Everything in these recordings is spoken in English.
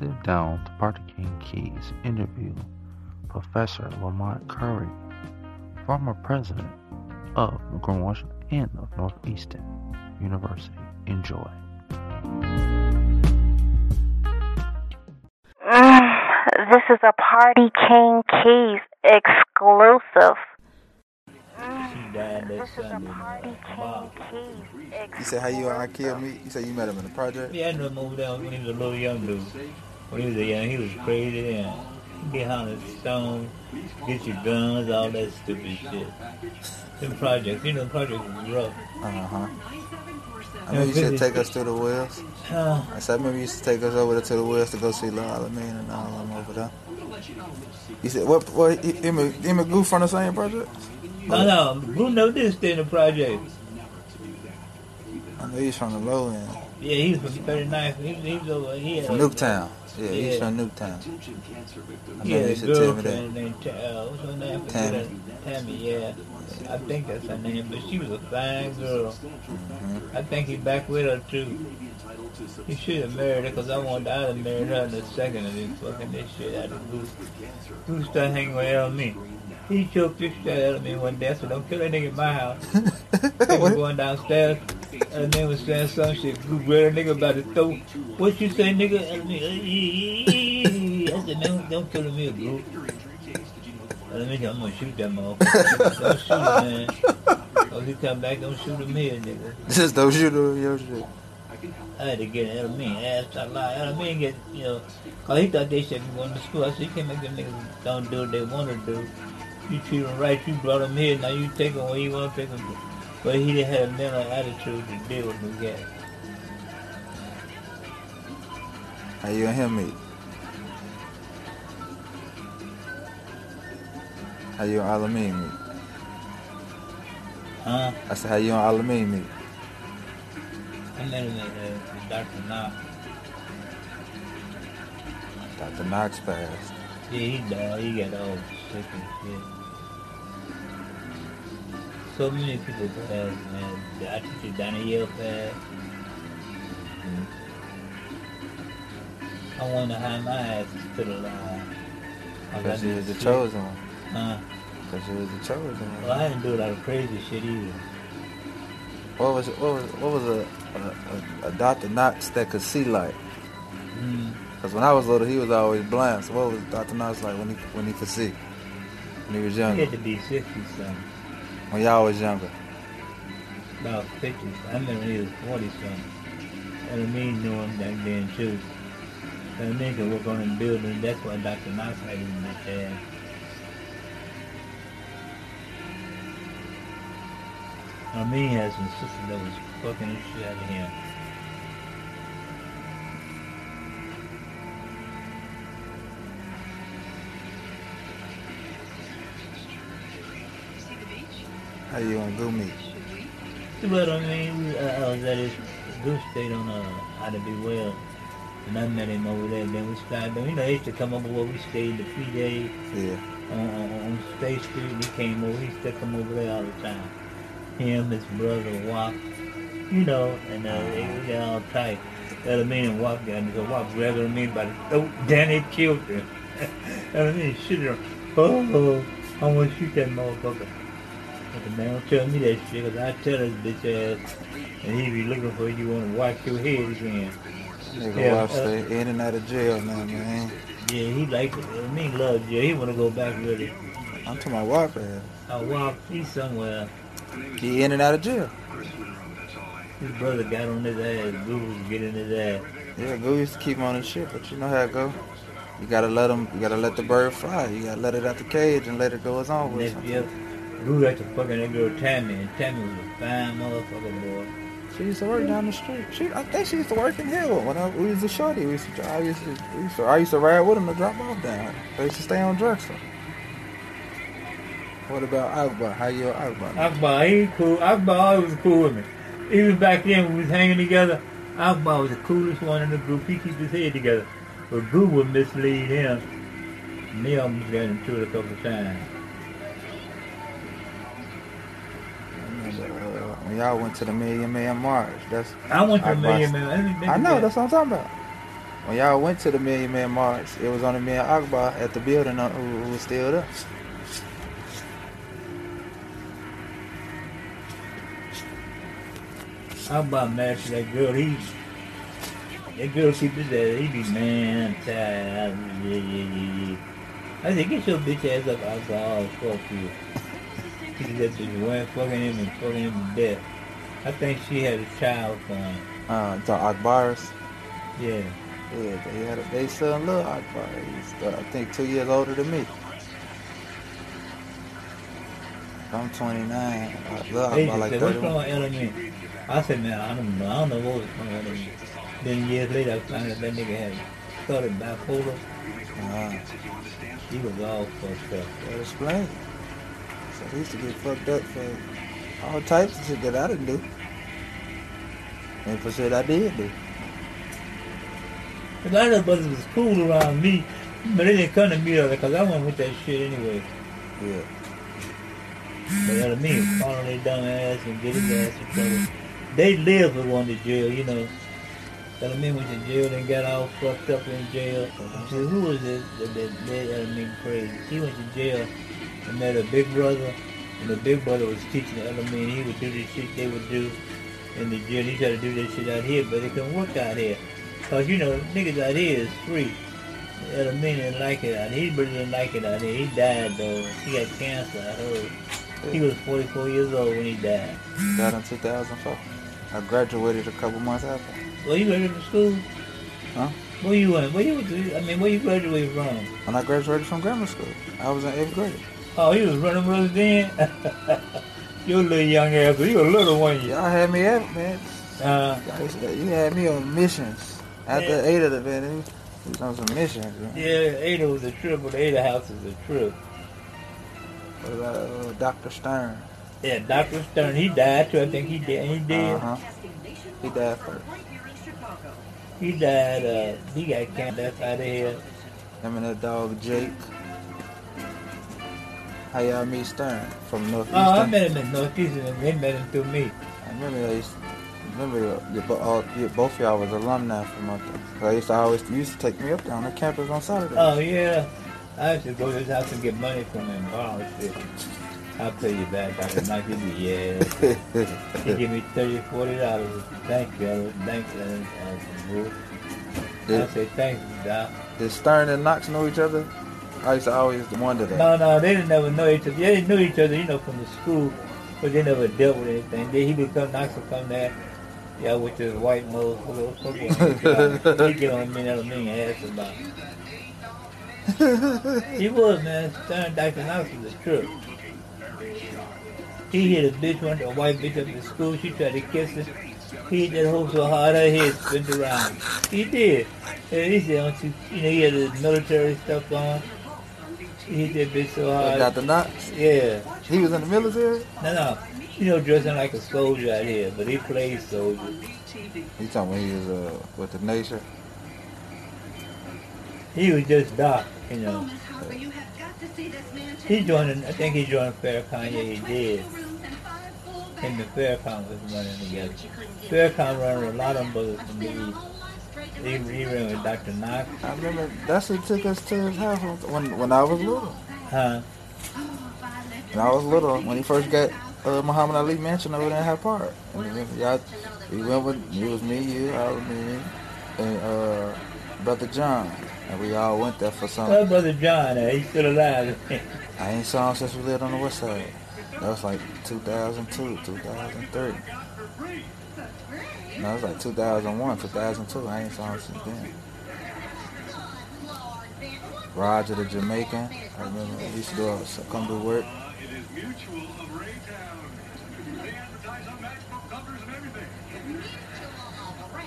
sit down to Party King Keys interview Professor Lamont Curry, former president of McGraw Washington and of Northeastern University. Enjoy. this is a Party King Keys exclusive. She died that This is a Party. King Wow. Keys You said how you and I killed me? You said you met him in the project? Yeah, I knew him over there when he was a little young dude. When he was a young, he was crazy and he get on the stone, get your guns, all that stupid shit. Them projects, you know, projects was rough. Uh huh. I know you should take us to the wheels. Uh, I said I remember you used to take us over to the wheels to go see La Alameen and all of them over there. You said what? What? Him and him and Goof from the same project? no, no, Blue never did stay in the project. I know he's from the low end, Yeah, he was from 39th. He he was over here. from Nuketown. Yeah, he's Yeah. from Nuketown. I He know had a used to tell me that. girlfriend named uh, what's her name? Tammy. Tammy, yeah. I think that's her name, but she was a fine girl. Mm-hmm. I think he back with her too. He should have married her because I wanted to have married her in a second of this fucking this shit out of Goose. Goose started hanging with me. He choked this shit out of me one day. I said, don't kill that nigga in my house. They was going downstairs. And they was saying some shit. Read a nigga about to throw. What you say, nigga? I said, man, don't kill me, Goose. Let me I'm gonna shoot that motherfucker. don't shoot him, man. Oh, he come back, don't shoot him here, nigga. Just don't shoot him your shit. I had to get an Alameen ass a lot. Alameen get, you know, cause he thought they should be going to school. I said, you can't make them niggas don't do what they want to do. You treat them right, you brought them here, now you take them where you want to take them. But he didn't have a mental attitude to deal with the guys. How you and him meet? How you and Alameen meet? Huh? I said how you and Alameen meet? I met him at uh, Dr. Knox. Dr. Knox passed. Yeah, he died. He got old sick and shit. So many people passed, man. I teacher Danielle passed. I wonder how my ass alive. I got Because you was the chosen one. Huh? Because you was the chosen one. Well, I didn't do a lot of crazy shit either. What was what was what was a a, a, a Dr. Knox that could see light? Mm. Because when I was little, he was always blind. So what was Dr. Knox like when he when he could see? When he was young? He had to be 60 something. When y'all was younger. About 50. I remember he was 40 something. And mean knew him back then too. I mean could work on the building. That's why Dr. Knox had him in the ass. I mean, he had some sister that was fucking shit out of him. How you and Goo meet? But I mean, uh, I was at his goose state on uh, How to Be Well. And I met him over there. Then we started, you know, he used to come over where we stayed the PJ Yeah. on, on, on State Street. He came over, he used to come over there all the time. Him, his brother, Wop, you know, and uh, they, they got all tight. That I mean, and Wop got him. So Wop grabbed him me by the throat. Danny killed him. that I mean, shit him. Oh, I want to shoot that motherfucker. But the man don't tell me that shit, cause I tell his bitch ass, and he be looking for you, want to watch your head again. Nigga uh, stay in and out of jail now, man. Yeah, he like it. I mean, love jail. He want to go back with it. I'm talking about Wop ass. I walk, he's somewhere. He in and out of jail. His brother got on his ass. Google was getting his ass. Yeah, Goo used to keep on his shit, but you know how it go. You gotta let him. You gotta let the bird fly. You gotta let it out the cage and let it go its own way. Next Google got to fucking that girl Tammy, and Tammy was a fine motherfucker, boy. She used to work down the street. She, I think she used to work in Hill when I, we was a shorty. We used to, I used to, we used to, I used to ride with him to drop off down. They used to stay on Drexel. What about Akbar? How you Akbar? Akbar, he cool. Akbar always was cool with me. Even back then when we was hanging together, Akbar was the coolest one in the group. He keep his head together. But Goo would mislead him. They almost got into it a couple of times. Uh, when y'all went to the Million Man March, that's I went to Akbar- million man. I, I know that's what I'm talking about. when y'all went to the Million Man March, it was only me and Akbar at the building uh, who, was still there. I'm about to that girl. He, that girl she his ass. He be man, tired. Yeah, yeah, yeah, yeah. I said, get your bitch ass up. Oh, fuck you. She that bitch went fucking him and fucking him to death. I think she had a child from. Uh, to Akbar's. Yeah. Yeah, they had a, they son little Akbar. He's, uh, I think, two years older than me. I'm 29. I love They like said, what's wrong 31. with? I said, man, I don't know. I don't know what was wrong with element. Then years later, I found out that nigga had started bipolar. Uh, He was all fucked up. that explains it. He used to get fucked up for all types of shit that I didn't do. And for shit I did do. A lot of brothers was cool around me, but they didn't come to me because I went with that shit anyway. Yeah. But that me follow their dumb ass and get his ass in trouble. They live with one to jail, you know. That me went to jail and got all fucked up in jail. Uh-huh. I said, who was this that, that made that me crazy? He went to jail and met a big brother, and the big brother was teaching the other men he would do the shit they would do in the jail. He tried to do that shit out here, but it couldn't work out here. Cause you know, niggas out here is free. The other men didn't like it out here. He really didn't like it out here. He died though. He got cancer, I heard. He was 44 years old when he died. Got in 2004. I graduated a couple months after. Well, you graduated from school? Huh? Where you went? Where you? I mean, where you graduated from? When I graduated from grammar school, I was in eighth grade. Oh, he was running with us then? you a little young ass, but you a little one. Y'all had me at man. Uh, Y'all used to- You had me on missions. After Yeah. eight of the man, we was on some missions. Man. yeah, Ada was a trip, but Ada House is a trip. What about uh, Dr. Stern? Yeah, Dr. Stern, he died too. I think he did. He did. Uh huh. He died first. He died. Uh, he got cancer. That's out of here. Him and that dog Jake. How y'all meet Stern from Northeastern? Oh, I met him in Northeastern, and they met him through me. I remember I used remember you, all, you, both of y'all was alumni from up there. I used to always you used to take me up there on the campus on Saturday. Oh yeah, I used to go to his house and get money from him. Borrow shit. I'll pay you back. I can knock you. Yeah. He give me thirty, forty dollars. Thank you. Thank you. I say thank you, Doc. did Stern and Knox know each other? I used to always wonder that. No, no, they didn't never know each other. They knew each other, you know, from the school, but they never dealt with anything. Then he would come, Knox would come there, yeah, with his white motherfucker. He get on me, that me ass about. He was, man. Stern Dr. Knox was a trip. He hit a bitch, one a white bitch up the school. She tried to kiss her. He hit that hoe so hard her head spun around. He did. And he said, you, you know, he had his military stuff on. He hit that bitch so hard. Dr. Knox, Yeah. he was in the military. No, no. You know, dressing like a soldier out here, but he plays soldier. You talking when he was uh, with the nation? He was just dark, you know. He joined, I think he joined Farrakhan, yeah, he did. Him and Farrakhan was running together. Farrakhan ran with a lot of them brothers from the East. He, he ran with Dr. Knox, I remember that's who took us to his house when when I was little. huh? When I was little, when he first got uh, Muhammad Ali mansion over there in Hyde Park. And then y'all, we went with, it was me, you, I was me, and uh, Brother John. And we all went there for some, Well, brother John, uh, he's still alive. I ain't saw him since we lived on the west side. That was like 2002, 2003. No, it was like 2001, 2002. I ain't saw him since then. Roger the Jamaican. I remember he used to do, come do work.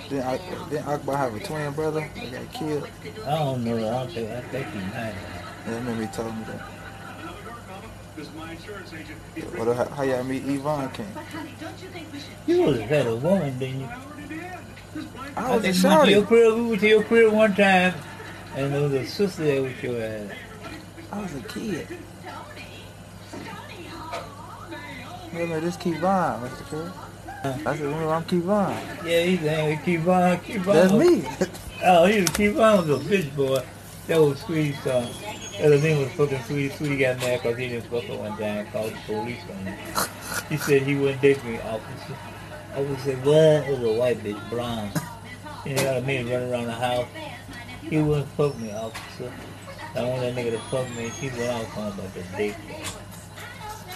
Didn't, I, didn't Akbar have a twin brother that got killed? I don't know. I think. I think he might. Yeah, I remember he told me that. What, how, how y'all meet Yvonne King? You was had a woman, didn't you? I was a think we went your shawty. crib. We went to your crib one time, and there was a sister there with your ass. I was a kid. Remember this Kevon, Mr. Kerr? I said, remember I'm Kevon. Yeah, he's hanging with Kevon. Kevon. That's me. Oh, he was keep on was a bitch boy. That was Sweetie's son. Uh, that name was fucking Sweetie. Sweetie got mad because he didn't fuck her one time. And called the police on him. He said he wouldn't date me, officer. Officer said, what? It was a white bitch, blonde. You know what I mean? Running around the house. He wouldn't fuck me, officer. I want that nigga to fuck me. He went out talking about the date.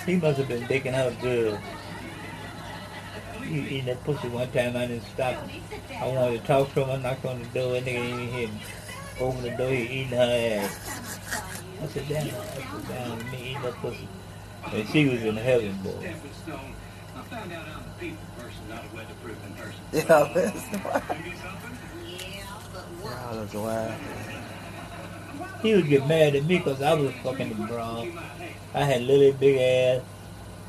He must have been taking her good. He eating that pussy one time, I didn't stop him. I wanted to talk to him, I knocked on the door, that nigga didn't even hear me. Open the door, he eating her ass. I said, damn, I said, damn, me eating that pussy. And she was in heaven, boy. I found out I'm a people person, not a weather-proofing person. Yeah, that's Y'all that's wild. He would get mad at me because I was fucking the brown. I had Lily big ass,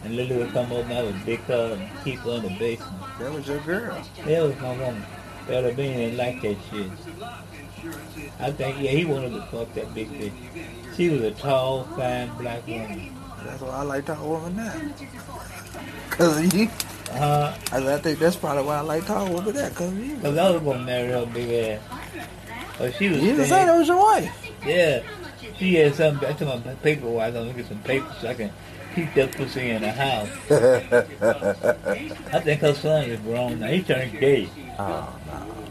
and Lily would come over and I would dick her and keep her in the basement. That was your girl. That was my woman. Bella Bean didn't like that shit. I think, yeah, he wanted to fuck that big bitch. She was a tall, fine black woman. That's why I like tall women now. Cause of you. Uh, I, I think that's probably why I like tall women now. Cause of you. cause I was gonna marry her big ass. But she was You didn't say that was your wife. Yeah. She had some, I took my paper I'm gonna get some paper so I can keep that pussy in the house. I think her son is grown now. He turned gay. Oh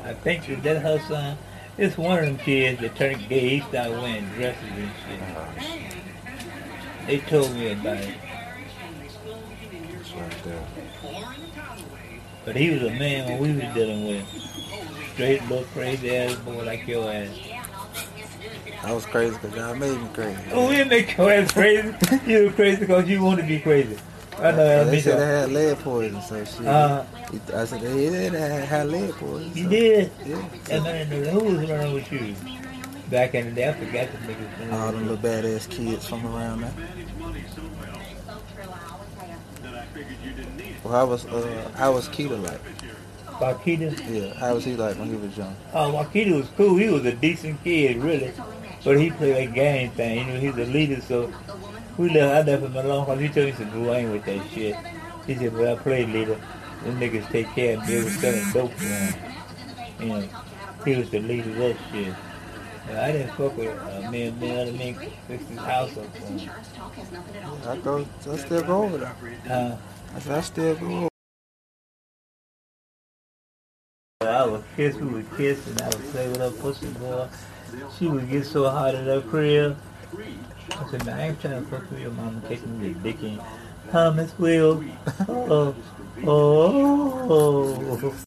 I think that that's her son. It's one of them kids that turned gay. He started wearing dresses and shit. They told me about it. Right there. But he was a man when we was dealing with. Straight little crazy ass boy like your ass. I was crazy because y'all made me crazy. Oh, we didn't make your ass crazy. You were crazy because you wanted to be crazy. I know they said I had lead poison, so shit. Uh, I said they did had, had lead poison. you so- did. Yeah. And man, who was running with you? Back in the day, I forgot the niggas. All them little badass kids from around there. Well, how was uh, how was Keita like? Wakita. Yeah, how was he like when he was young? Uh, Wakita was cool. He was a decent kid, really. But he played that gang thing. You know, he's a leader, so we left, I left him alone because he told me, he said, "Boo, I ain't with that shit. He said, but I played leader. Them niggas take care of me. They was selling dope for him. You know, he was the leader of that shit. Uh, I didn't fuck with uh, me and me other men fixed his house up for him. I go, I still go over there. Uh, I said I still go over. I would kiss, we would kiss, and I would play with her pussy boy. She would get so hot in her crib. I said, man, I ain't trying to fuck with your mama kicking me dick in. Huh, Will? Oh, oh, oh.